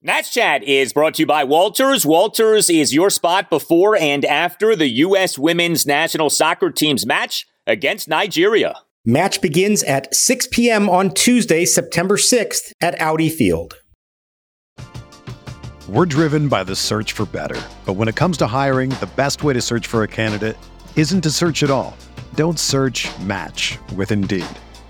Nats Chat is brought to you by Walters. Walters is your spot before and after the U.S. women's national soccer team's match against Nigeria. Match begins at 6 p.m. on Tuesday, September 6th at Audi Field. We're driven by the search for better. But when it comes to hiring, the best way to search for a candidate isn't to search at all. Don't search match with Indeed.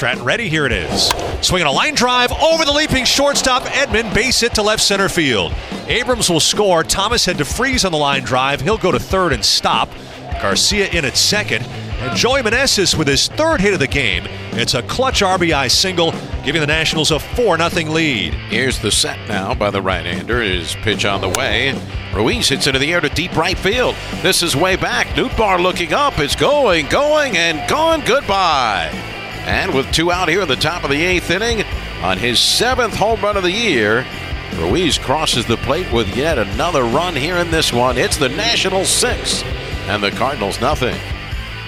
Stratton ready. Here it is. Swinging a line drive over the leaping shortstop. Edman base hit to left center field. Abrams will score. Thomas had to freeze on the line drive. He'll go to third and stop. Garcia in at second. And Joey Meneses with his third hit of the game. It's a clutch RBI single, giving the Nationals a 4 0 lead. Here's the set now by the right hander. His pitch on the way. Ruiz hits into the air to deep right field. This is way back. Nootbaar looking up. It's going, going, and gone. Goodbye. And with two out here in the top of the eighth inning, on his seventh home run of the year, Ruiz crosses the plate with yet another run here in this one. It's the Nationals six and the Cardinals nothing.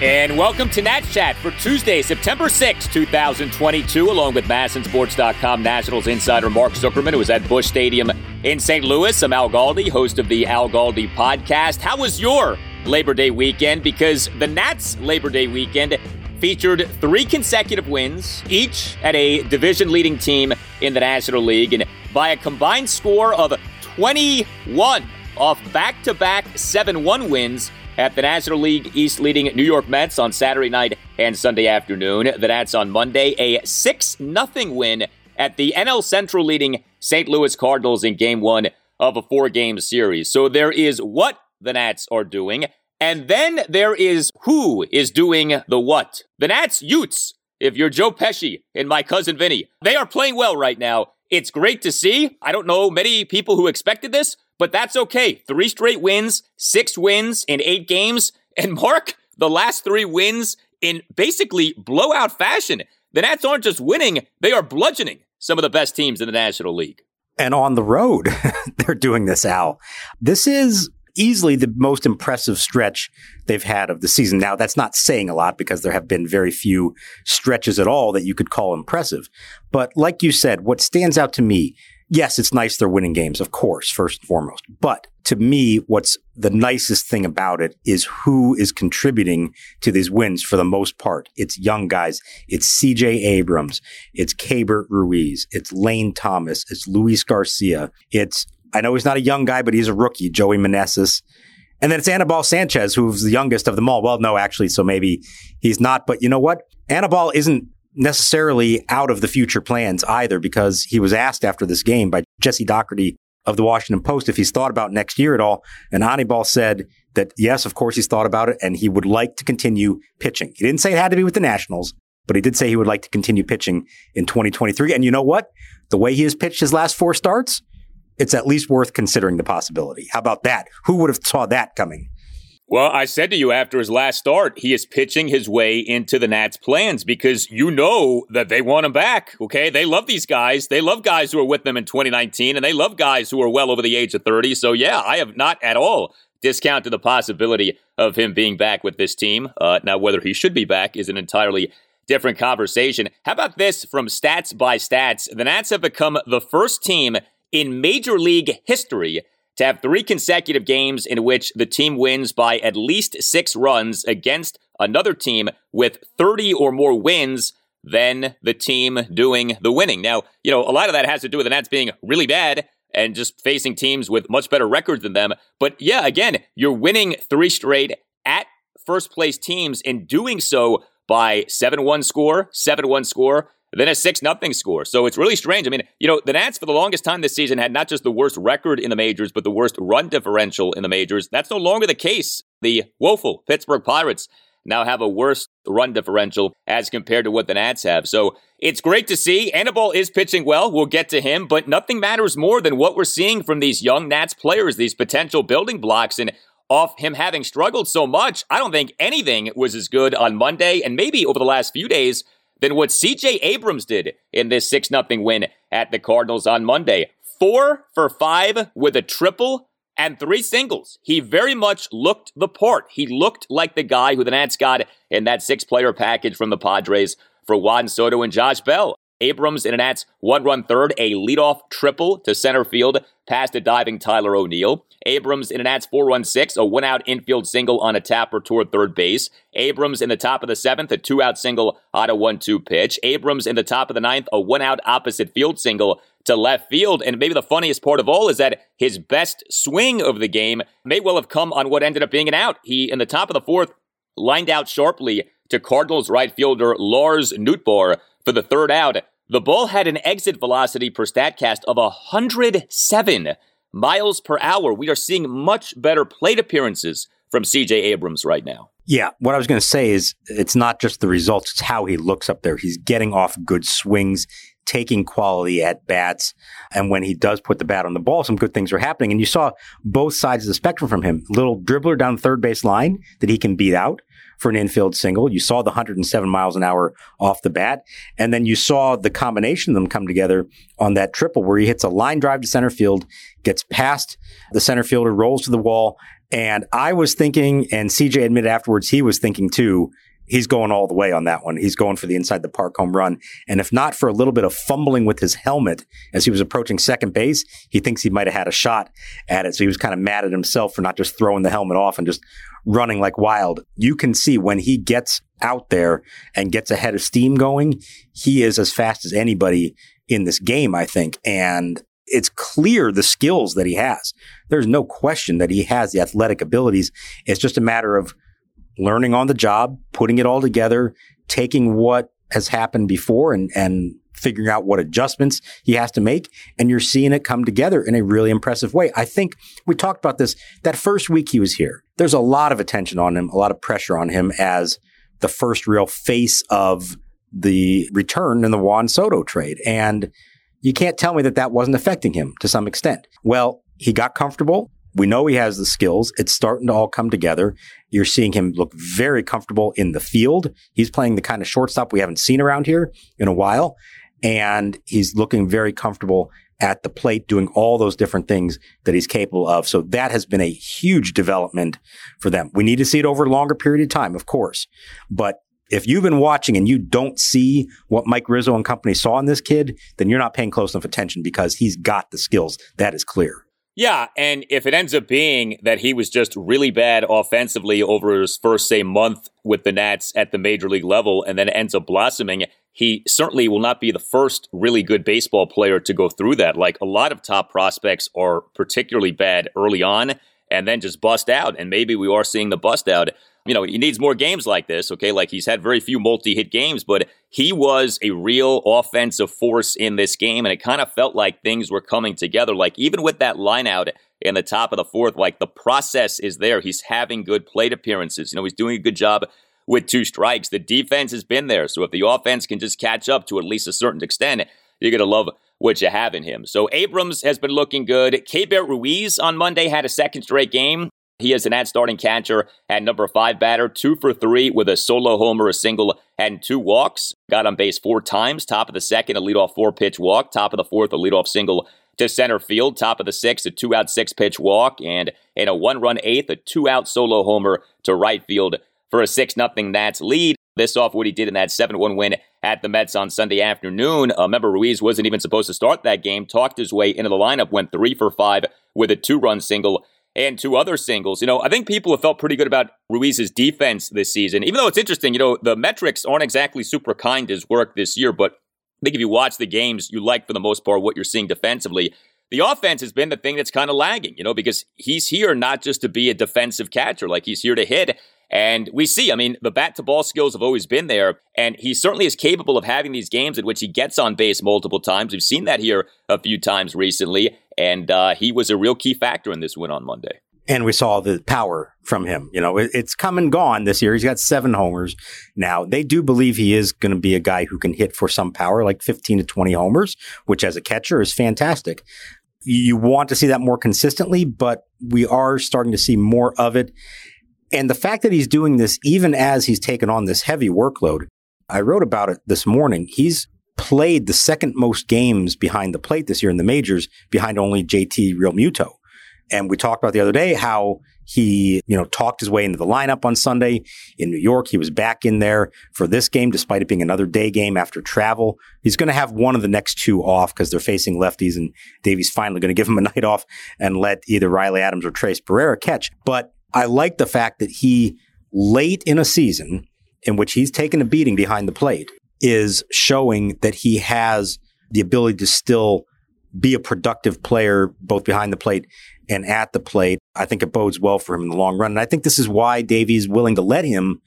And welcome to Nats Chat for Tuesday, September 6, 2022, along with MASNsports.com Nationals insider Mark Zuckerman, who was at Busch Stadium in St. Louis. I'm Al Galdi, host of the Al Galdi podcast. How was your Labor Day weekend? Because the Nats Labor Day weekend featured three consecutive wins, each at a division leading team in the National League, and by a combined score of 21 off back to back 7 1 wins at the National League East leading New York Mets on Saturday night and Sunday afternoon. The Nats on Monday, a 6 0 win at the NL Central leading St. Louis Cardinals in game one of a four game series. So there is what the Nats are doing. And then there is who is doing the what. The Nats Utes, if you're Joe Pesci and my cousin Vinny, they are playing well right now. It's great to see. I don't know many people who expected this, but that's okay. Three straight wins, six wins in eight games. And Mark, the last three wins in basically blowout fashion. The Nats aren't just winning, they are bludgeoning some of the best teams in the National League. And on the road, they're doing this, Al. This is easily the most impressive stretch they've had of the season. Now, that's not saying a lot because there have been very few stretches at all that you could call impressive. But like you said, what stands out to me, yes, it's nice they're winning games, of course, first and foremost. But to me, what's the nicest thing about it is who is contributing to these wins for the most part. It's young guys. It's CJ Abrams. It's Keibert Ruiz. It's Lane Thomas. It's Luis Garcia. It's I know he's not a young guy, but he's a rookie, Joey Meneses. And then it's Anibal Sanchez, who's the youngest of them all. Well, no, actually, so maybe he's not. But you know what? Anibal isn't necessarily out of the future plans either, because he was asked after this game by Jesse Dougherty of the Washington Post if he's thought about next year at all. And Anibal said that yes, of course he's thought about it, and he would like to continue pitching. He didn't say it had to be with the Nationals, but he did say he would like to continue pitching in 2023. And you know what? The way he has pitched his last four starts, it's at least worth considering the possibility. How about that? Who would have saw that coming? Well, I said to you after his last start, he is pitching his way into the Nats' plans because you know that they want him back. Okay. They love these guys. They love guys who are with them in 2019, and they love guys who are well over the age of 30. So, yeah, I have not at all discounted the possibility of him being back with this team. Uh, now, whether he should be back is an entirely different conversation. How about this from Stats by Stats? The Nats have become the first team in Major League history to have three consecutive games in which the team wins by at least six runs against another team with 30 or more wins. than the team doing the winning. Now, you know, a lot of that has to do with the Nats being really bad and just facing teams with much better records than them. But yeah, again, you're winning three straight at first place teams and doing so by 7 1 score, 7 1 score, then a 6 0 score. So it's really strange. I mean, you know, the Nats for the longest time this season had not just the worst record in the majors, but the worst run differential in the majors. That's no longer the case. The woeful Pittsburgh Pirates now have a worse run differential as compared to what the Nats have. So it's great to see. Anibal is pitching well. We'll get to him, but nothing matters more than what we're seeing from these young Nats players, these potential building blocks. And off him having struggled so much, I don't think anything was as good on Monday and maybe over the last few days than what CJ Abrams did in this 6 0 win at the Cardinals on Monday. Four for five with a triple and three singles. He very much looked the part. He looked like the guy who the Nats got in that six player package from the Padres for Juan Soto and Josh Bell. Abrams in an Nats one run third, a leadoff triple to center field past a diving Tyler O'Neill. Abrams in an Nats 4 run 6, a one out infield single on a tapper toward third base. Abrams in the top of the seventh, a two out single on a 1 2 pitch. Abrams in the top of the ninth, a one out opposite field single to left field. And maybe the funniest part of all is that his best swing of the game may well have come on what ended up being an out. He, in the top of the fourth, lined out sharply to Cardinals right fielder Lars Nootbaar for the third out. The ball had an exit velocity per StatCast of 107 miles per hour. We are seeing much better plate appearances from CJ Abrams right now. Yeah, what I was going to say is it's not just the results, it's how he looks up there. He's getting off good swings, taking quality at bats. And when he does put the bat on the ball, some good things are happening. And you saw both sides of the spectrum from him. Little dribbler down third base line that he can beat out for an infield single. You saw the 107 miles an hour off the bat. And then you saw the combination of them come together on that triple where he hits a line drive to center field, gets past the center fielder, rolls to the wall. And I was thinking, and CJ admitted afterwards he was thinking too, he's going all the way on that one. He's going for the inside the park home run. And if not for a little bit of fumbling with his helmet as he was approaching second base, he thinks he might have had a shot at it. So he was kind of mad at himself for not just throwing the helmet off and just running like wild. You can see when he gets out there and gets ahead of steam going, he is as fast as anybody in this game, I think. And it's clear the skills that he has. There's no question that he has the athletic abilities. It's just a matter of learning on the job, putting it all together, taking what has happened before and, and figuring out what adjustments he has to make. And you're seeing it come together in a really impressive way. I think we talked about this that first week he was here. There's a lot of attention on him, a lot of pressure on him as the first real face of the return in the Juan Soto trade. And you can't tell me that that wasn't affecting him to some extent. Well, he got comfortable. We know he has the skills. It's starting to all come together. You're seeing him look very comfortable in the field. He's playing the kind of shortstop we haven't seen around here in a while. And he's looking very comfortable at the plate doing all those different things that he's capable of. So that has been a huge development for them. We need to see it over a longer period of time, of course. But if you've been watching and you don't see what Mike Rizzo and company saw in this kid, then you're not paying close enough attention because he's got the skills. That is clear. Yeah, and if it ends up being that he was just really bad offensively over his first, say, month with the Nats at the major league level and then ends up blossoming, he certainly will not be the first really good baseball player to go through that. Like a lot of top prospects are particularly bad early on and then just bust out. And maybe we are seeing the bust out you know, he needs more games like this, okay? Like he's had very few multi hit games, but he was a real offensive force in this game. And it kind of felt like things were coming together. Like even with that line out in the top of the fourth, like the process is there. He's having good plate appearances. You know, he's doing a good job with two strikes. The defense has been there. So if the offense can just catch up to at least a certain extent, you're going to love what you have in him. So Abrams has been looking good. Keibert Ruiz on Monday had a second straight game. He is an ad starting catcher at number five batter, two for three with a solo homer, a single, and two walks. Got on base four times. Top of the second, a leadoff four pitch walk. Top of the fourth, a leadoff single to center field. Top of the sixth, a two out six pitch walk. And in a one run eighth, a two out solo homer to right field for a 6 nothing Nats lead. This off what he did in that 7 1 win at the Mets on Sunday afternoon. Uh, remember, Ruiz wasn't even supposed to start that game, talked his way into the lineup, went three for five with a two run single and two other singles. You know, I think people have felt pretty good about Ruiz's defense this season, even though it's interesting, you know, the metrics aren't exactly super kind his work this year, but I think if you watch the games, you like for the most part what you're seeing defensively. The offense has been the thing that's kind of lagging, you know, because he's here not just to be a defensive catcher, like he's here to hit. And we see, I mean, the bat to ball skills have always been there. And he certainly is capable of having these games in which he gets on base multiple times. We've seen that here a few times recently. And uh, he was a real key factor in this win on Monday. And we saw the power from him. You know, it, it's come and gone this year. He's got seven homers now. They do believe he is going to be a guy who can hit for some power, like 15 to 20 homers, which as a catcher is fantastic. You want to see that more consistently, but we are starting to see more of it. And the fact that he's doing this even as he's taken on this heavy workload, I wrote about it this morning. He's played the second most games behind the plate this year in the majors, behind only JT Realmuto. And we talked about the other day how he, you know, talked his way into the lineup on Sunday in New York. He was back in there for this game, despite it being another day game after travel. He's going to have one of the next two off because they're facing lefties, and Davey's finally going to give him a night off and let either Riley Adams or Tres Barrera catch. But I like the fact that he, late in a season in which he's taken a beating behind the plate, is showing that he has the ability to still be a productive player both behind the plate and at the plate. I think it bodes well for him in the long run. And I think this is why Davey's willing to let him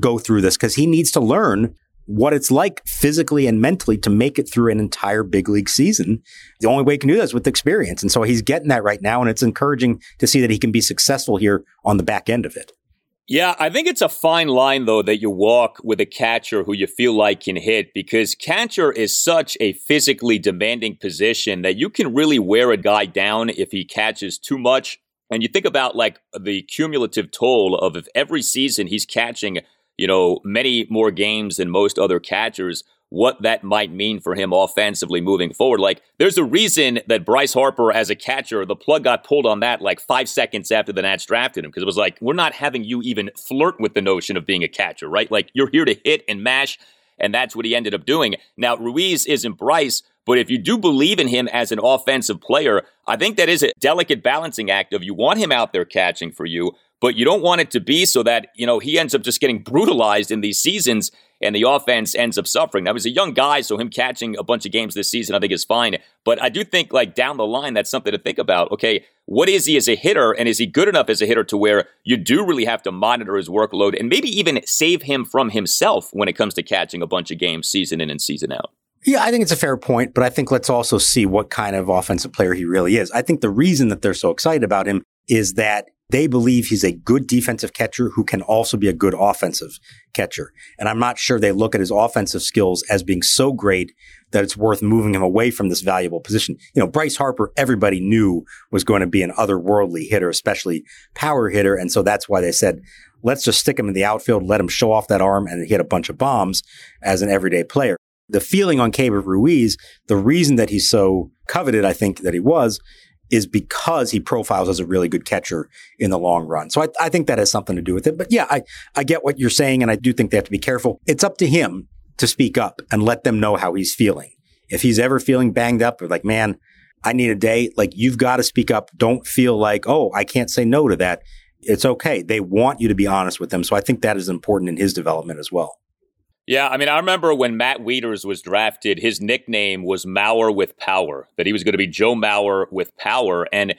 go through this because he needs to learn what it's like physically and mentally to make it through an entire big league season. The only way he can do that is with experience. And so he's getting that right now. And it's encouraging to see that he can be successful here on the back end of it. Yeah, I think it's a fine line, though, that you walk with a catcher who you feel like can hit because catcher is such a physically demanding position that you can really wear a guy down if he catches too much. And you think about like the cumulative toll of if every season he's catching you know, many more games than most other catchers, what that might mean for him offensively moving forward. Like, there's a reason that Bryce Harper, as a catcher, the plug got pulled on that like five seconds after the Nats drafted him because it was like, we're not having you even flirt with the notion of being a catcher, right? Like, you're here to hit and mash, and that's what he ended up doing. Now, Ruiz isn't Bryce. But if you do believe in him as an offensive player, I think that is a delicate balancing act of you want him out there catching for you, but you don't want it to be so that, you know, he ends up just getting brutalized in these seasons and the offense ends up suffering. Now, he's a young guy, so him catching a bunch of games this season, I think is fine. But I do think, like, down the line, that's something to think about. Okay, what is he as a hitter, and is he good enough as a hitter to where you do really have to monitor his workload and maybe even save him from himself when it comes to catching a bunch of games season in and season out? Yeah, I think it's a fair point, but I think let's also see what kind of offensive player he really is. I think the reason that they're so excited about him is that they believe he's a good defensive catcher who can also be a good offensive catcher. And I'm not sure they look at his offensive skills as being so great that it's worth moving him away from this valuable position. You know, Bryce Harper, everybody knew was going to be an otherworldly hitter, especially power hitter. And so that's why they said, let's just stick him in the outfield, let him show off that arm and hit a bunch of bombs as an everyday player. The feeling on Keibert Ruiz, the reason that he's so coveted, I think that he was, is because he profiles as a really good catcher in the long run. So I, I, think that has something to do with it. But yeah, I, I get what you're saying, and I do think they have to be careful. It's up to him to speak up and let them know how he's feeling. If he's ever feeling banged up or like, man, I need a day, like you've got to speak up. Don't feel like, oh, I can't say no to that. It's okay. They want you to be honest with them. So I think that is important in his development as well. Yeah, I mean, I remember when Matt Wieters was drafted, his nickname was Mauer with Power, that he was going to be Joe Mauer with Power. And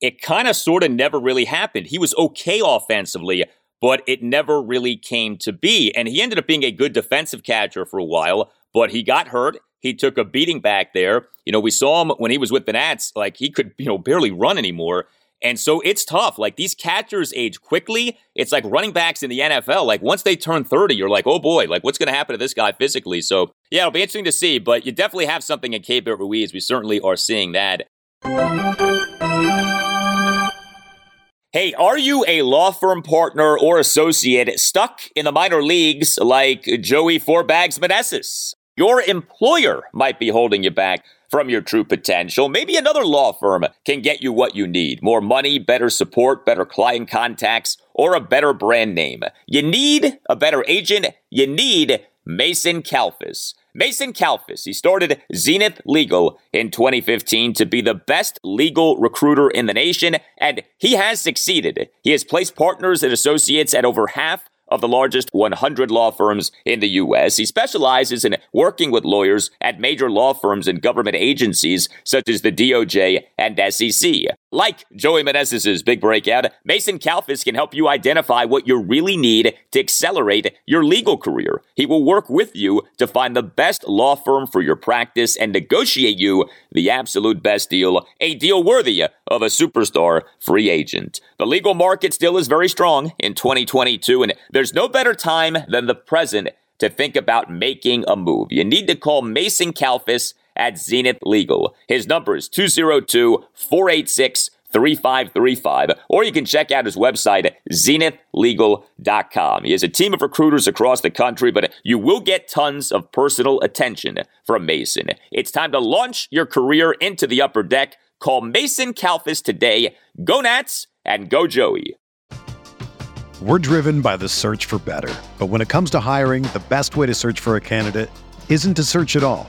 it kind of sort of never really happened. He was okay offensively, but it never really came to be. And he ended up being a good defensive catcher for a while, but he got hurt. He took a beating back there. You know, we saw him when he was with the Nats, like he could, you know, barely run anymore. And so it's tough. Like these catchers age quickly. It's like running backs in the NFL. Like once they turn 30, you're like, oh boy, like what's going to happen to this guy physically? So yeah, it'll be interesting to see, but you definitely have something in Keibert Ruiz. We certainly are seeing that. Hey, are you a law firm partner or associate stuck in the minor leagues like Joey Four Bags Meneses? Your employer might be holding you back from your true potential. Maybe another law firm can get you what you need more money, better support, better client contacts, or a better brand name. You need a better agent. You need Mason Kalfas. Mason Kalfas, he started Zenith Legal in 2015 to be the best legal recruiter in the nation, and he has succeeded. He has placed partners and associates at over half of the largest 100 law firms in the U.S. He specializes in working with lawyers at major law firms and government agencies such as the DOJ and SEC. Like Joey Meneses' big breakout, Mason Kalfas can help you identify what you really need to accelerate your legal career. He will work with you to find the best law firm for your practice and negotiate you the absolute best deal, a deal worthy of a superstar free agent. The legal market still is very strong in 2022, and there's no better time than the present to think about making a move. You need to call Mason Kalfas at Zenith Legal. His number is 202 486 3535, or you can check out his website zenithlegal.com. He has a team of recruiters across the country, but you will get tons of personal attention from Mason. It's time to launch your career into the upper deck. Call Mason Kalfas today. Go Nats and go Joey. We're driven by the search for better. But when it comes to hiring, the best way to search for a candidate isn't to search at all.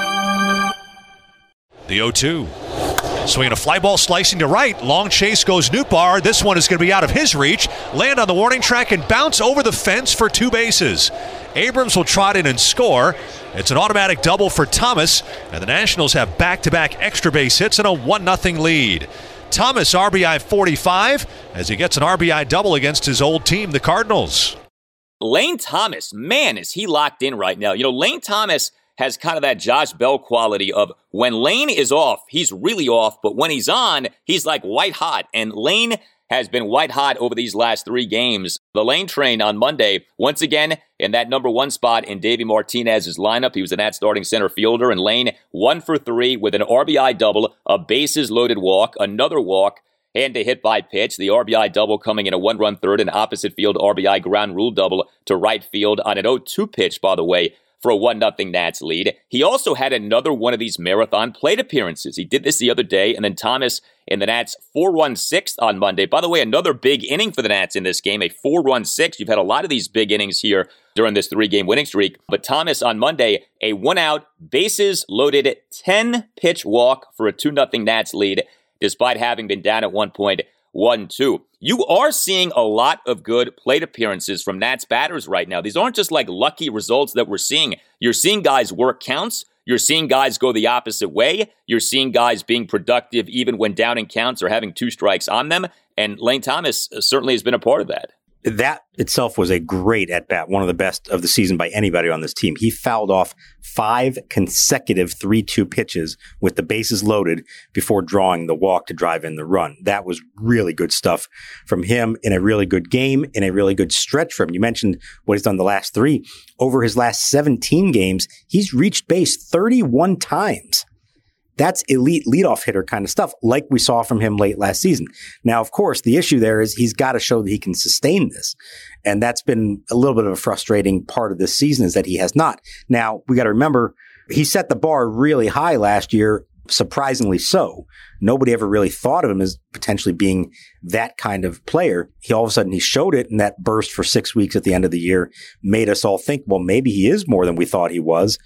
The 0 2. Swinging a fly ball slicing to right. Long chase goes Nootbaar. This one is going to be out of his reach. Land on the warning track and bounce over the fence for two bases. Abrams will trot in and score. It's an automatic double for Thomas, and the Nationals have back to back extra base hits and a 1 0 lead. Thomas RBI 45 as he gets an RBI double against his old team, the Cardinals. Lane Thomas, man, is he locked in right now. You know, Lane Thomas has kind of that Josh Bell quality of when Lane is off, he's really off, but when he's on, he's like white hot. And Lane has been white hot over these last three games. The Lane train on Monday, once again, in that number one spot in Davey Martinez's lineup. He was in that starting center fielder, and Lane one for three with an RBI double, a bases loaded walk, another walk, and a hit by pitch. The RBI double coming in a one run third, an opposite field RBI ground rule double to right field on an 0 2 pitch, by the way, for a 1 0 Nats lead. He also had another one of these marathon plate appearances. He did this the other day, and then Thomas in the Nats 4 1 6 on Monday. By the way, another big inning for the Nats in this game, a 4 1 6. You've had a lot of these big innings here during this three game winning streak. But Thomas on Monday, a one out, bases loaded 10 pitch walk for a 2 0 Nats lead, despite having been down at one point 1 2. You are seeing a lot of good plate appearances from Nats batters right now. These aren't just like lucky results that we're seeing. You're seeing guys work counts. you're seeing guys go the opposite way. You're seeing guys being productive even when down in counts or having two strikes on them. And Lane Thomas uh, certainly has been a part of that that itself was a great at bat, one of the best of the season by anybody on this team. He fouled off five consecutive 3 2 pitches with the bases loaded before drawing the walk to drive in the run. That was really good stuff from him in a really good game, in a really good stretch for him. You mentioned what he's done the last three. Over his last 17 games, he's reached base 31 times. That's elite leadoff hitter kind of stuff, like we saw from him late last season. Now, of course, the issue there is he's got to show that he can sustain this. And that's been a little bit of a frustrating part of this season is that he has not. Now, we got to remember he set the bar really high last year, surprisingly so. Nobody ever really thought of him as potentially being that kind of player. He all of a sudden he showed it and that burst for six weeks at the end of the year made us all think, well, maybe he is more than we thought he was.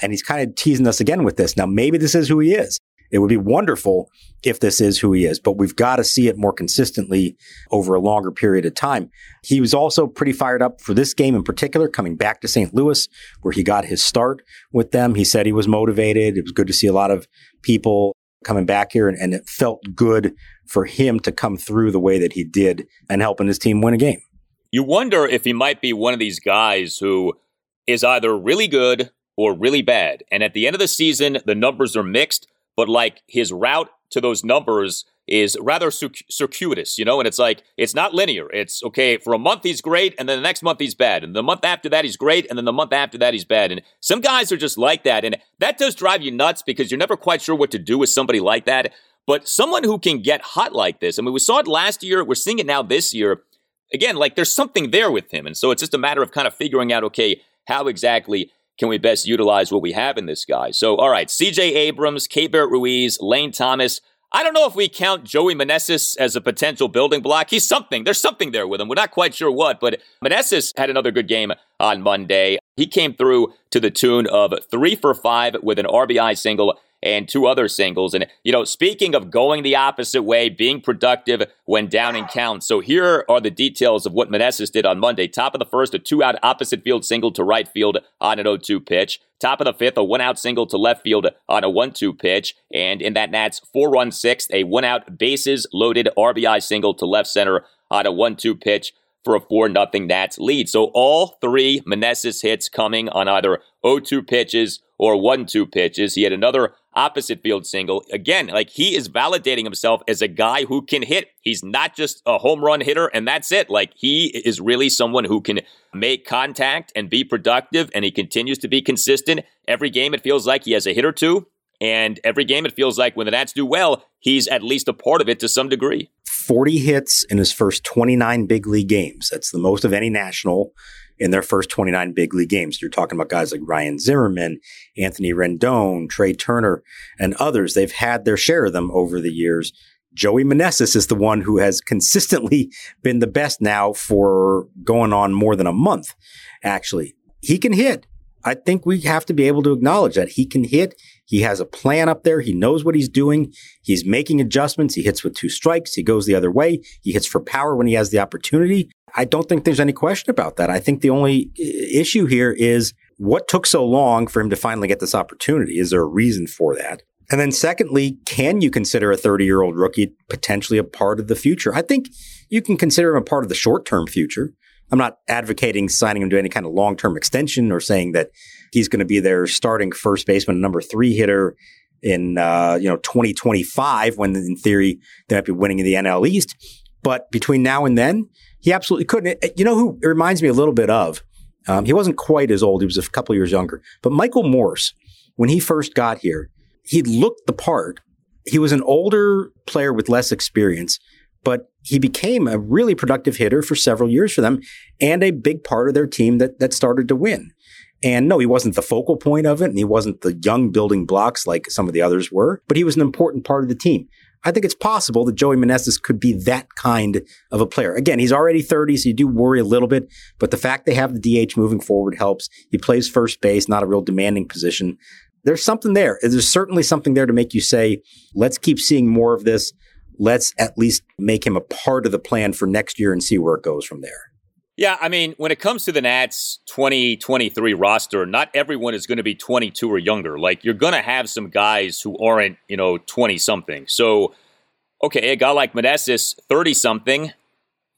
And he's kind of teasing us again with this. Now, maybe this is who he is. It would be wonderful if this is who he is, but we've got to see it more consistently over a longer period of time. He was also pretty fired up for this game in particular, coming back to St. Louis, where he got his start with them. He said he was motivated. It was good to see a lot of people coming back here, and, and it felt good for him to come through the way that he did and helping his team win a game. You wonder if he might be one of these guys who is either really good or really bad. And at the end of the season, the numbers are mixed, but like his route to those numbers is rather circuitous, you know, and it's like it's not linear. It's okay for a month he's great, and then the next month he's bad, and the month after that he's great, and then the month after that he's bad. And some guys are just like that, and that does drive you nuts because you're never quite sure what to do with somebody like that. But someone who can get hot like this, I mean, we saw it last year, we're seeing it now this year. Again, like there's something there with him, and so it's just a matter of kind of figuring out, okay, how exactly can we best utilize what we have in this guy? So, all right, CJ Abrams, Keibert Ruiz, Lane Thomas. I don't know if we count Joey Meneses as a potential building block. He's something. There's something there with him. We're not quite sure what, but Meneses had another good game on Monday. He came through to the tune of three for five with an RBI single and two other singles. And, you know, speaking of going the opposite way, being productive when down in count. So here are the details of what Meneses did on Monday. Top of the first, a two out opposite field single to right field on an 0 2 pitch. Top of the fifth, a one out single to left field on a 1 2 pitch. And in that Nats four run sixth, a one out bases loaded RBI single to left center on a 1 2 pitch for a 4 0 Nats lead. So all three Meneses hits coming on either 0 2 pitches or 1 2 pitches. He had another opposite field single. Again, like he is validating himself as a guy who can hit. He's not just a home run hitter and that's it. Like he is really someone who can make contact and be productive and he continues to be consistent. Every game it feels like he has a hit or two. And every game it feels like when the Nats do well, he's at least a part of it to some degree. 40 hits in his first 29 big league games. That's the most of any national in their first 29 big league games. You're talking about guys like Ryan Zimmerman, Anthony Rendon, Trea Turner, and others. They've had their share of them over the years. Joey Meneses is the one who has consistently been the best now for going on more than a month, actually. He can hit. I think we have to be able to acknowledge that he can hit. He has a plan up there. He knows what he's doing. He's making adjustments. He hits with two strikes. He goes the other way. He hits for power when he has the opportunity. I don't think there's any question about that. I think the only uh, issue here is what took so long for him to finally get this opportunity? Is there a reason for that? And then secondly, can you consider a 30 year old rookie potentially a part of the future? I think you can consider him a part of the short term future. I'm not advocating signing him to any kind of long term extension or saying that he's going to be their starting first baseman, number three hitter in uh, you know 2025 when in theory they might be winning in the NL East. But between now and then, he absolutely couldn't. You know who it reminds me a little bit of? Um, he wasn't quite as old. He was a couple years younger. But Michael Morse, when he first got here, he looked the part. He was an older player with less experience, but he became a really productive hitter for several years for them and a big part of their team that, that started to win. And no, he wasn't the focal point of it, and he wasn't the young building blocks like some of the others were, but he was an important part of the team. I think it's possible that Joey Meneses could be that kind of a player. Again, he's already 30, so you do worry a little bit, but the fact they have the DH moving forward helps. He plays first base, not a real demanding position. There's something there. There's certainly something there to make you say, let's keep seeing more of this. Let's at least make him a part of the plan for next year and see where it goes from there. Yeah, I mean, when it comes to the Nats 2023 roster, not everyone is going to be 22 or younger. Like, you're going to have some guys who aren't, you know, 20 something. So, okay, a guy like Meneses, 30 something,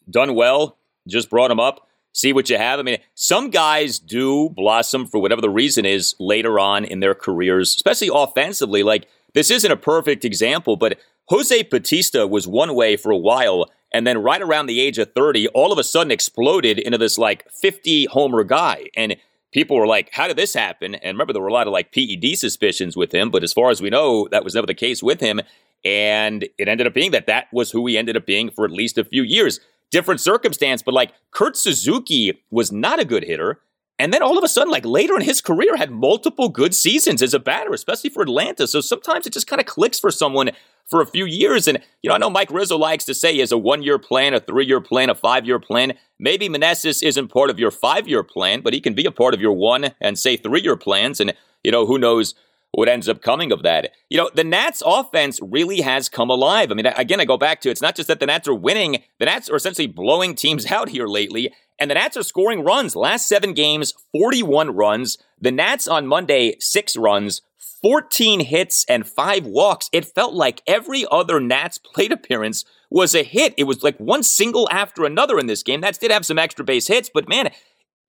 done well, just brought him up. See what you have. I mean, some guys do blossom for whatever the reason is later on in their careers, especially offensively. Like, this isn't a perfect example, but Jose Bautista was one way for a while and then right around the age of 30, all of a sudden exploded into this like 50 homer guy. And people were like, how did this happen? And remember, there were a lot of like PED suspicions with him, but as far as we know, that was never the case with him. And it ended up being that that was who he ended up being for at least a few years. Different circumstance, but like Kurt Suzuki was not a good hitter. And then all of a sudden, like later in his career, had multiple good seasons as a batter, especially for Atlanta. So sometimes it just kind of clicks for someone for a few years. And, you know, I know Mike Rizzo likes to say has a one year plan, a three year plan, a five year plan. Maybe Meneses isn't part of your five year plan, but he can be a part of your one and say three year plans. And, you know, who knows what ends up coming of that. You know, the Nats offense really has come alive. I mean, again, I go back to it's not just that the Nats are winning, the Nats are essentially blowing teams out here lately. And the Nats are scoring runs. Last seven games, 41 runs. The Nats on Monday, six runs, 14 hits, and five walks. It felt like every other Nats plate appearance was a hit. It was like one single after another in this game. Nats did have some extra base hits, but man,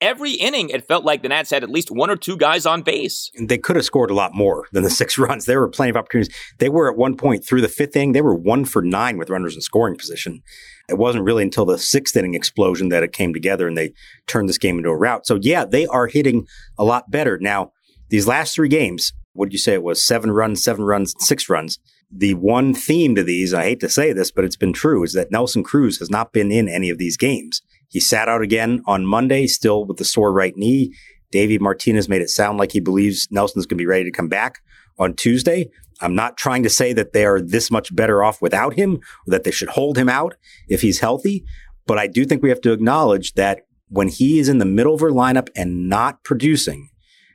every inning, it felt like the Nats had at least one or two guys on base. They could have scored a lot more than the six runs. There were plenty of opportunities. They were at one point through the fifth inning, they were one for nine with runners in scoring position. It wasn't really until the sixth inning explosion that it came together and they turned this game into a rout. So, yeah, they are hitting a lot better. Now, these last three games, what did you say it was? Seven runs, seven runs, six runs. The one theme to these, I hate to say this, but it's been true, is that Nelson Cruz has not been in any of these games. He sat out again on Monday, still with the sore right knee. Davey Martinez made it sound like he believes Nelson's going to be ready to come back on Tuesday. I'm not trying to say that they are this much better off without him or that they should hold him out if he's healthy. But I do think we have to acknowledge that when he is in the middle of our lineup and not producing,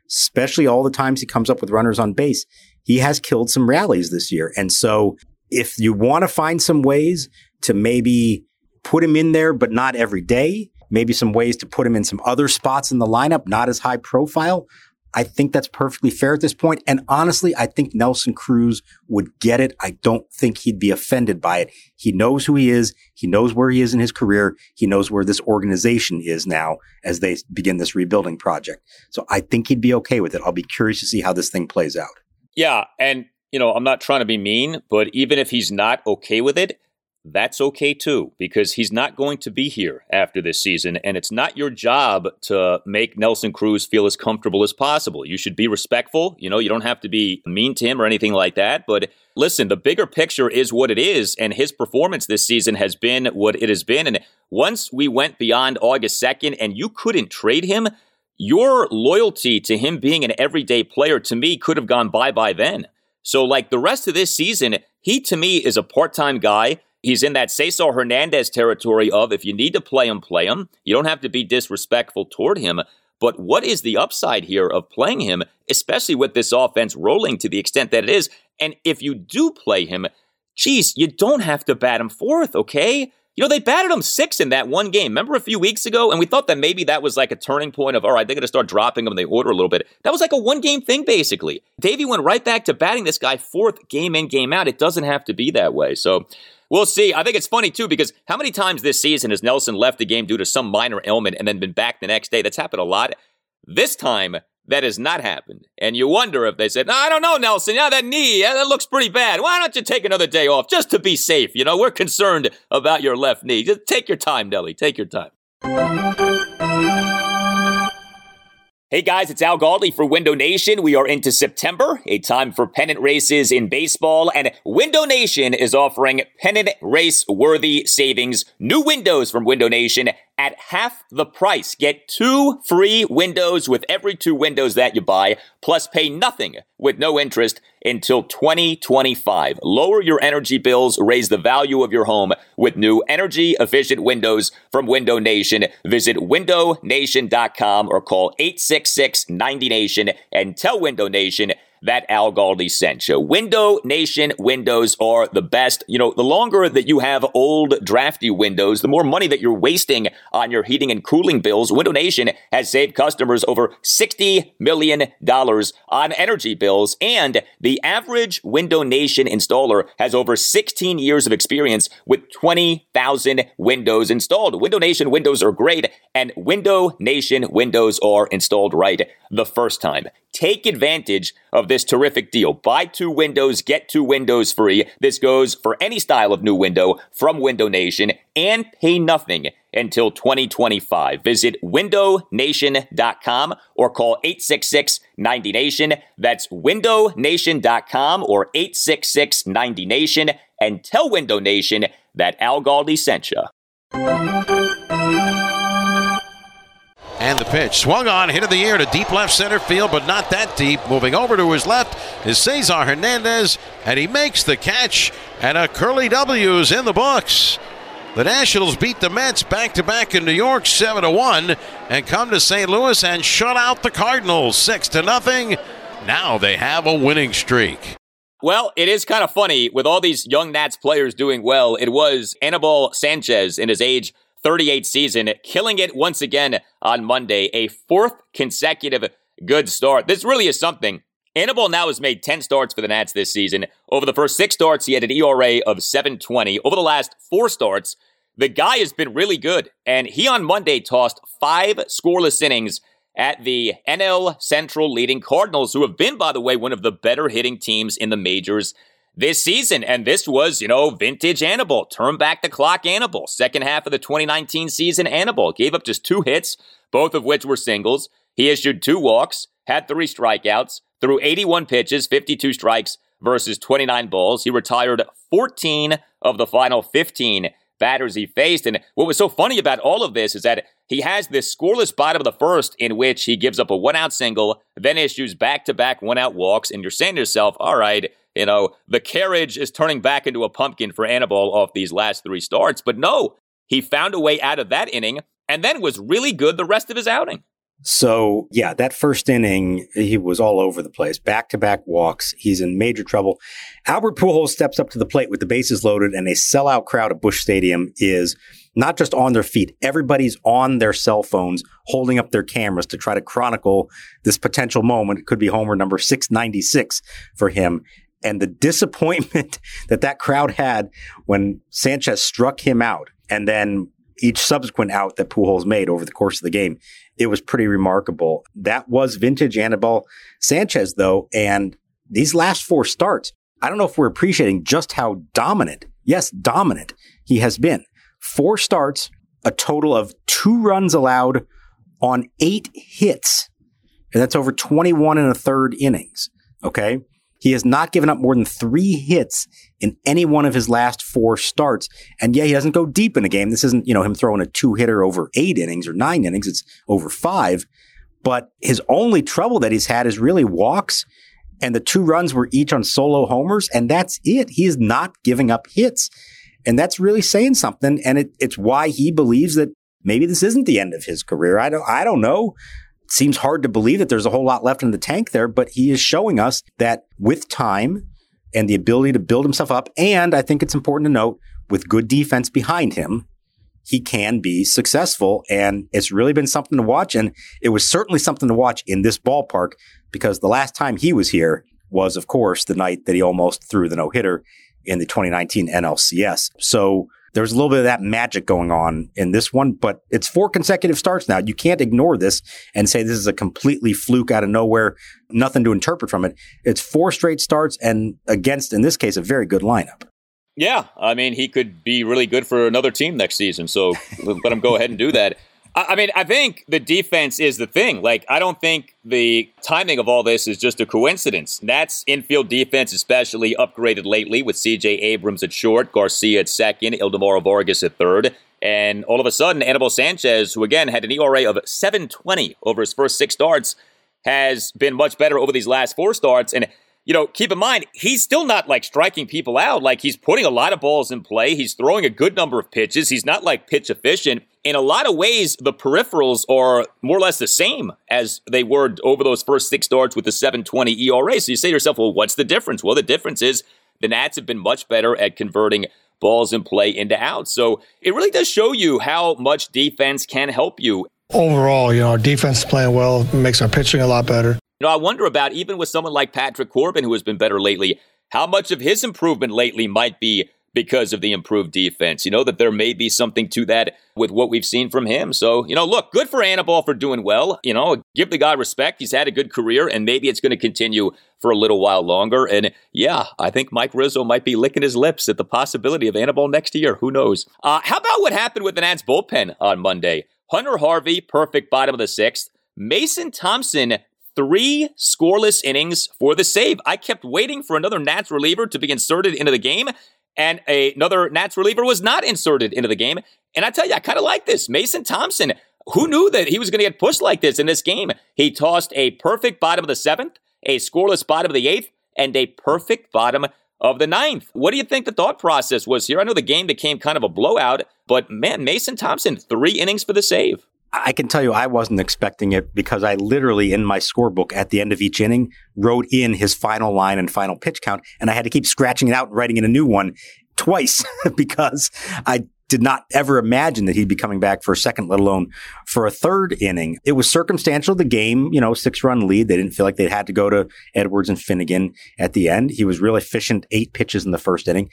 especially all the times he comes up with runners on base, he has killed some rallies this year. And so if you want to find some ways to maybe put him in there, but not every day. Maybe some ways to put him in some other spots in the lineup, not as high profile. I think that's perfectly fair at this point. And honestly, I think Nelson Cruz would get it. I don't think he'd be offended by it. He knows who he is. He knows where he is in his career. He knows where this organization is now as they begin this rebuilding project. So I think he'd be okay with it. I'll be curious to see how this thing plays out. Yeah. And, you know, I'm not trying to be mean, but even if he's not okay with it, that's okay too, because he's not going to be here after this season, and it's not your job to make Nelson Cruz feel as comfortable as possible. You should be respectful. You know, you don't have to be mean to him or anything like that. But listen, the bigger picture is what it is, and his performance this season has been what it has been. And once we went beyond August 2nd and you couldn't trade him, your loyalty to him being an everyday player to me could have gone bye bye then. So, like the rest of this season, he to me is a part time guy He's in that Cesar Hernandez territory of if you need to play him, play him. You don't have to be disrespectful toward him. But what is the upside here of playing him, especially with this offense rolling to the extent that it is? And if you do play him, geez, you don't have to bat him fourth, okay? You know, they batted him six in that one game. Remember a few weeks ago? And we thought that maybe that was like a turning point of, all right, they're going to start dropping him in the order a little bit. That was like a one game thing, basically. Davey went right back to batting this guy fourth game in, game out. It doesn't have to be that way. So we'll see. I think it's funny, too, because how many times this season has Nelson left the game due to some minor ailment and then been back the next day? That's happened a lot. This time, that has not happened. And you wonder if they said, no, I don't know, Nelson. Yeah, that knee, that looks pretty bad. Why don't you take another day off just to be safe? You know, we're concerned about your left knee. Just take your time, Nelly. Take your time. Hey guys, it's Al Galdi for Window Nation. We are into September, a time for pennant races in baseball, and Window Nation is offering pennant race worthy savings. New windows from Window Nation at half the price. Get two free windows with every two windows that you buy, plus pay nothing with no interest until 2025. Lower your energy bills, raise the value of your home with new energy efficient windows from Window Nation. Visit windownation.com or call 866 90 Nation and tell Window Nation that Al Galdi sent you. Window Nation windows are the best. You know, the longer that you have old drafty windows, the more money that you're wasting on your heating and cooling bills. Window Nation has saved customers over $60 million on energy bills, and the average Window Nation installer has over 16 years of experience with 20,000 windows installed. Window Nation windows are great, and Window Nation windows are installed right the first time. Take advantage of this terrific deal. Buy two windows, get two windows free. This goes for any style of new window from Window Nation and pay nothing until 2025. Visit windownation.com or call 866 90 Nation. That's windownation.com or 866 90 Nation and tell Window Nation that Al Galdi sent you. And the pitch swung on, hit in the air to deep left center field, but not that deep. Moving over to his left is Cesar Hernandez, and he makes the catch, and a curly W is in the books. The Nationals beat the Mets back to back in New York 7 to 1 and come to St. Louis and shut out the Cardinals 6 to nothing. Now they have a winning streak. Well, it is kind of funny with all these young Nats players doing well. It was Anibal Sanchez in his age 38 season, killing it once again on Monday, a fourth consecutive good start. This really is something. Anibal now has made 10 starts for the Nats this season. Over the first six starts, he had an ERA of 720. Over the last four starts, the guy has been really good. And he on Monday tossed five scoreless innings at the NL Central leading Cardinals, who have been, by the way, one of the better hitting teams in the majors this season. And this was, you know, vintage Anibal. Turn back the clock Anibal. Second half of the 2019 season, Anibal gave up just two hits, both of which were singles. He issued two walks, had three strikeouts, threw 81 pitches, 52 strikes versus 29 balls. He retired 14 of the final 15 batters he faced. And what was so funny about all of this is that he has this scoreless bottom of the first in which he gives up a one out single, then issues back to back one out walks. And you're saying to yourself, all right, you know, the carriage is turning back into a pumpkin for Anibal off these last three starts. But no, he found a way out of that inning and then was really good the rest of his outing. So, yeah, that first inning, he was all over the place. Back to back walks. He's in major trouble. Albert Pujols steps up to the plate with the bases loaded, and a sellout crowd at Busch Stadium is not just on their feet. Everybody's on their cell phones, holding up their cameras to try to chronicle this potential moment. It could be homer number 696 for him. And the disappointment that that crowd had when Sanchez struck him out and then each subsequent out that Pujols made over the course of the game, it was pretty remarkable. That was vintage Anibal Sanchez, though. And these last four starts, I don't know if we're appreciating just how dominant, yes, dominant he has been. Four starts, a total of two runs allowed on eight hits. And that's over 21 and a third innings. Okay. He has not given up more than three hits in any one of his last four starts. And yeah, he doesn't go deep in a game. This isn't, you know, him throwing a two hitter over eight innings or nine innings. It's over five. But his only trouble that he's had is really walks. And the two runs were each on solo homers. And that's it. He is not giving up hits. And that's really saying something. And it, it's why he believes that maybe this isn't the end of his career. I don't, I don't know seems hard to believe that there's a whole lot left in the tank there, but he is showing us that with time and the ability to build himself up, and I think it's important to note with good defense behind him, he can be successful. And it's really been something to watch. And it was certainly something to watch in this ballpark because the last time he was here was, of course, the night that he almost threw the no hitter in the 2019 NLCS. So there's a little bit of that magic going on in this one, but it's four consecutive starts now. You can't ignore this and say this is a completely fluke out of nowhere, nothing to interpret from it. It's four straight starts and against, in this case, a very good lineup. Yeah, I mean, he could be really good for another team next season. So let him go ahead and do that. I mean, I think the defense is the thing. Like, I don't think the timing of all this is just a coincidence. Nats infield defense, especially upgraded lately with CJ Abrams at short, Garcia at second, Ildemaro Vargas at third. And all of a sudden, Anibal Sanchez, who again had an ERA of 720 over his first six starts, has been much better over these last four starts. And you know, keep in mind, he's still not like striking people out. Like he's putting a lot of balls in play. He's throwing a good number of pitches. He's not like pitch efficient. in a lot of ways, the peripherals are more or less the same as they were over those first six starts with the 720 ERA. So you say to yourself, well, what's the difference? Well, the difference is the Nats have been much better at converting balls in play into outs. So it really does show you how much defense can help you. Overall, you know, our defense is playing well, makes our pitching a lot better. You know, I wonder about even with someone like Patrick Corbin, who has been better lately, how much of his improvement lately might be because of the improved defense. You know, that there may be something to that with what we've seen from him. So, you know, look, good for Anibal for doing well. You know, give the guy respect. He's had a good career, and maybe it's going to continue for a little while longer. And yeah, I think Mike Rizzo might be licking his lips at the possibility of Anibal next year. Who knows? Uh, how about what happened with the Nats bullpen on Monday? Hunter Harvey, perfect bottom of the sixth. Mason Thompson, three scoreless innings for the save. I kept waiting for another Nats reliever to be inserted into the game, and a, another Nats reliever was not inserted into the game. And I tell you, I kind of like this. Mason Thompson, who knew that he was going to get pushed like this in this game? He tossed a perfect bottom of the seventh, a scoreless bottom of the eighth, and a perfect bottom of the ninth. What do you think the thought process was here? I know the game became kind of a blowout, but man, Mason Thompson, three innings for the save. I can tell you I wasn't expecting it because I literally in my scorebook at the end of each inning wrote in his final line and final pitch count and I had to keep scratching it out and writing in a new one twice because I did not ever imagine that he'd be coming back for a second, let alone for a third inning. It was circumstantial. The game, you know, six run lead. They didn't feel like they had to go to Edwards and Finnegan at the end. He was real efficient, eight pitches in the first inning.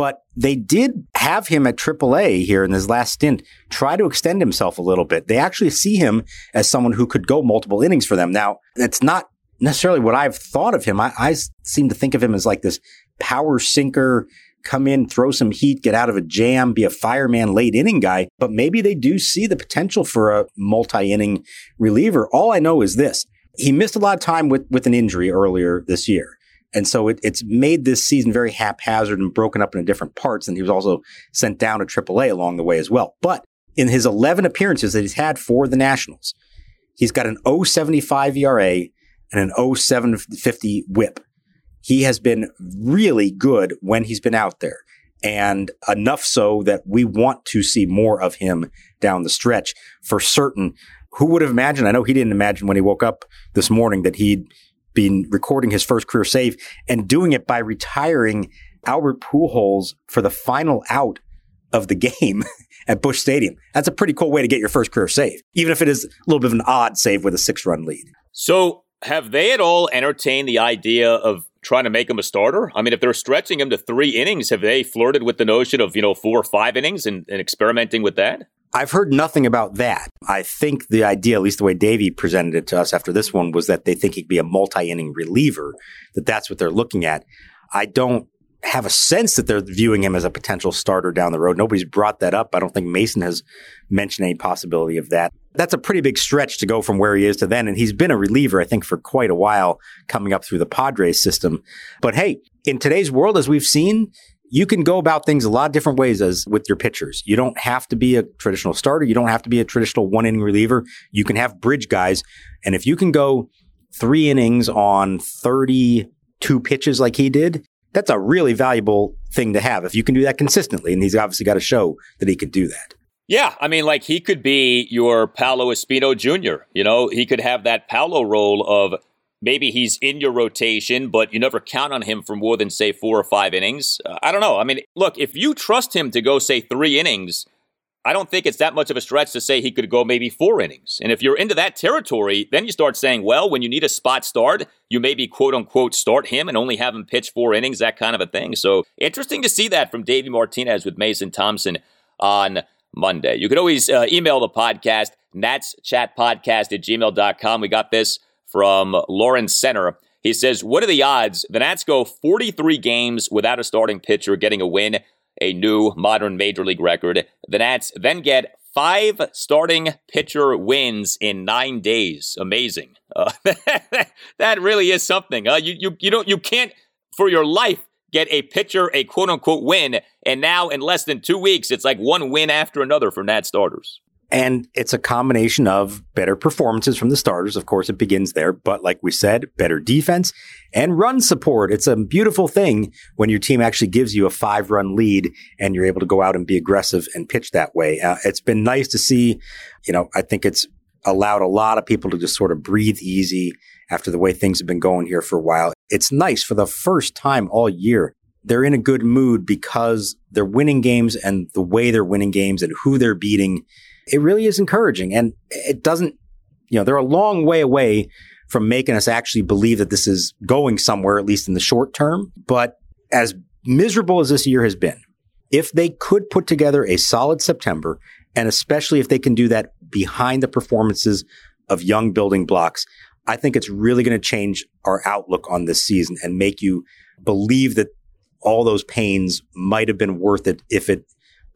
But they did have him at AAA here in his last stint try to extend himself a little bit. They actually see him as someone who could go multiple innings for them. Now, it's not necessarily what I've thought of him. I, I seem to think of him as like this power sinker, come in, throw some heat, get out of a jam, be a fireman late inning guy. But maybe they do see the potential for a multi inning reliever. All I know is this. He missed a lot of time with, with an injury earlier this year. And so it, it's made this season very haphazard and broken up into different parts. And he was also sent down to AAA along the way as well. But in his 11 appearances that he's had for the Nationals, he's got an 075 ERA and an 0750 whip. He has been really good when he's been out there and enough so that we want to see more of him down the stretch for certain. Who would have imagined? I know he didn't imagine when he woke up this morning that he'd been recording his first career save and doing it by retiring Albert Pujols for the final out of the game at Busch Stadium. That's a pretty cool way to get your first career save, even if it is a little bit of an odd save with a six run lead. So, have they at all entertained the idea of trying to make him a starter? I mean, if they're stretching him to three innings, have they flirted with the notion of, you know, four or five innings and, and experimenting with that? I've heard nothing about that. I think the idea, at least the way Davey presented it to us after this one, was that they think he could be a multi-inning reliever, that that's what they're looking at. I don't have a sense that they're viewing him as a potential starter down the road. Nobody's brought that up. I don't think Mason has mentioned any possibility of that. That's a pretty big stretch to go from where he is to then. And he's been a reliever, I think, for quite a while coming up through the Padres system. But hey, in today's world, as we've seen, you can go about things a lot of different ways as with your pitchers. You don't have to be a traditional starter. You don't have to be a traditional one inning reliever. You can have bridge guys. And if you can go three innings on 32 pitches like he did, that's a really valuable thing to have if you can do that consistently. And he's obviously got to show that he can do that. Yeah, I mean, like he could be your Paolo Espino Jr. You know, he could have that Paolo role of maybe he's in your rotation, but you never count on him for more than, say, four or five innings. Uh, I don't know. I mean, look, if you trust him to go, say, three innings, I don't think it's that much of a stretch to say he could go maybe four innings. And if you're into that territory, then you start saying, well, when you need a spot start, you maybe quote unquote start him and only have him pitch four innings, that kind of a thing. So interesting to see that from Davey Martinez with Mason Thompson on Monday. You can always uh, email the podcast, natschatpodcast at gmail.com. We got this from Lawrence Center. He says, What are the odds the Nats go 43 games without a starting pitcher getting a win, a new modern major league record? The Nats then get five starting pitcher wins in nine days. Amazing. Uh, that really is something. Uh, you, you, you, don't, you can't, for your life, get a pitcher a quote unquote win. And now, in less than two weeks, it's like one win after another for Nats starters. And it's a combination of better performances from the starters. Of course, it begins there. But like we said, better defense and run support. It's a beautiful thing when your team actually gives you a five run lead and you're able to go out and be aggressive and pitch that way. Uh, it's been nice to see. You know, I think it's allowed a lot of people to just sort of breathe easy after the way things have been going here for a while. It's nice for the first time all year. They're in a good mood because they're winning games and the way they're winning games and who they're beating it really is encouraging. And it doesn't, you know, they're a long way away from making us actually believe that this is going somewhere, at least in the short term. But as miserable as this year has been, if they could put together a solid September, and especially if they can do that behind the performances of young building blocks, I think it's really going to change our outlook on this season and make you believe that all those pains might have been worth it if it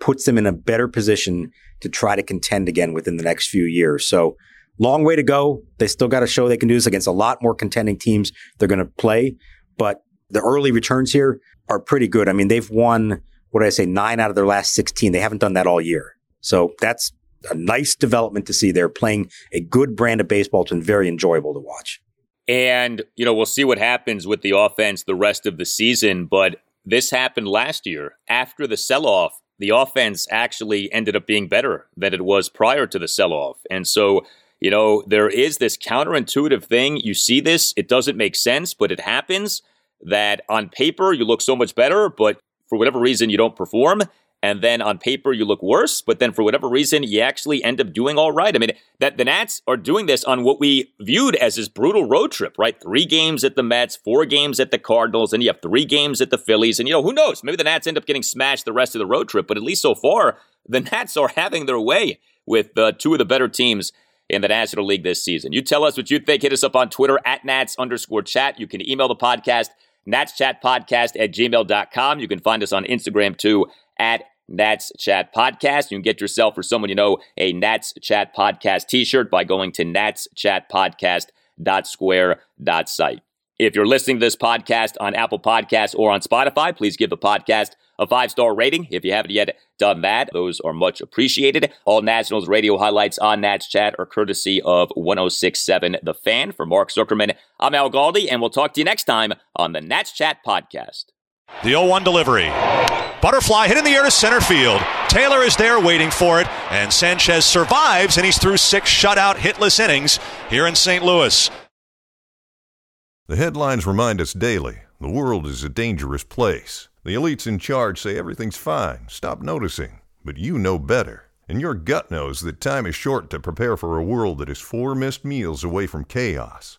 puts them in a better position to try to contend again within the next few years. So long way to go. They still got to show they can do this against a lot more contending teams they're going to play. But the early returns here are pretty good. I mean, they've won, what did I say, nine out of their last 16. They haven't done that all year. So that's a nice development to see. They're playing a good brand of baseball. It's been very enjoyable to watch. And, you know, we'll see what happens with the offense the rest of the season. But this happened last year after the sell off the offense actually ended up being better than it was prior to the sell off. And so, you know, there is this counterintuitive thing. You see this, it doesn't make sense, but it happens that on paper you look so much better, but for whatever reason you don't perform and then on paper you look worse, but then for whatever reason you actually end up doing all right. I mean, that the Nats are doing this on what we viewed as this brutal road trip, right? Three games at the Mets, four games at the Cardinals, and you have three games at the Phillies. And you know, who knows? Maybe the Nats end up getting smashed the rest of the road trip, but at least so far, the Nats are having their way with uh, two of the better teams in the National League this season. You tell us what you think. Hit us up on Twitter at Nats underscore chat. You can email the podcast, natschatpodcast at gmail.com. You can find us on Instagram too at Nats Chat Podcast. You can get yourself or someone you know a Nats Chat Podcast t shirt by going to natschatpodcast.square.site. If you're listening to this podcast on Apple Podcasts or on Spotify, please give the podcast a five star rating. If you haven't yet done that, those are much appreciated. All Nationals radio highlights on Nats Chat are courtesy of 1067 The Fan. For Mark Zuckerman, I'm Al Galdi, and we'll talk to you next time on the Nats Chat Podcast. The 0 1 delivery. Butterfly hit in the air to center field. Taylor is there waiting for it, and Sanchez survives, and he's through six shutout, hitless innings here in St. Louis. The headlines remind us daily the world is a dangerous place. The elites in charge say everything's fine, stop noticing. But you know better. And your gut knows that time is short to prepare for a world that is four missed meals away from chaos.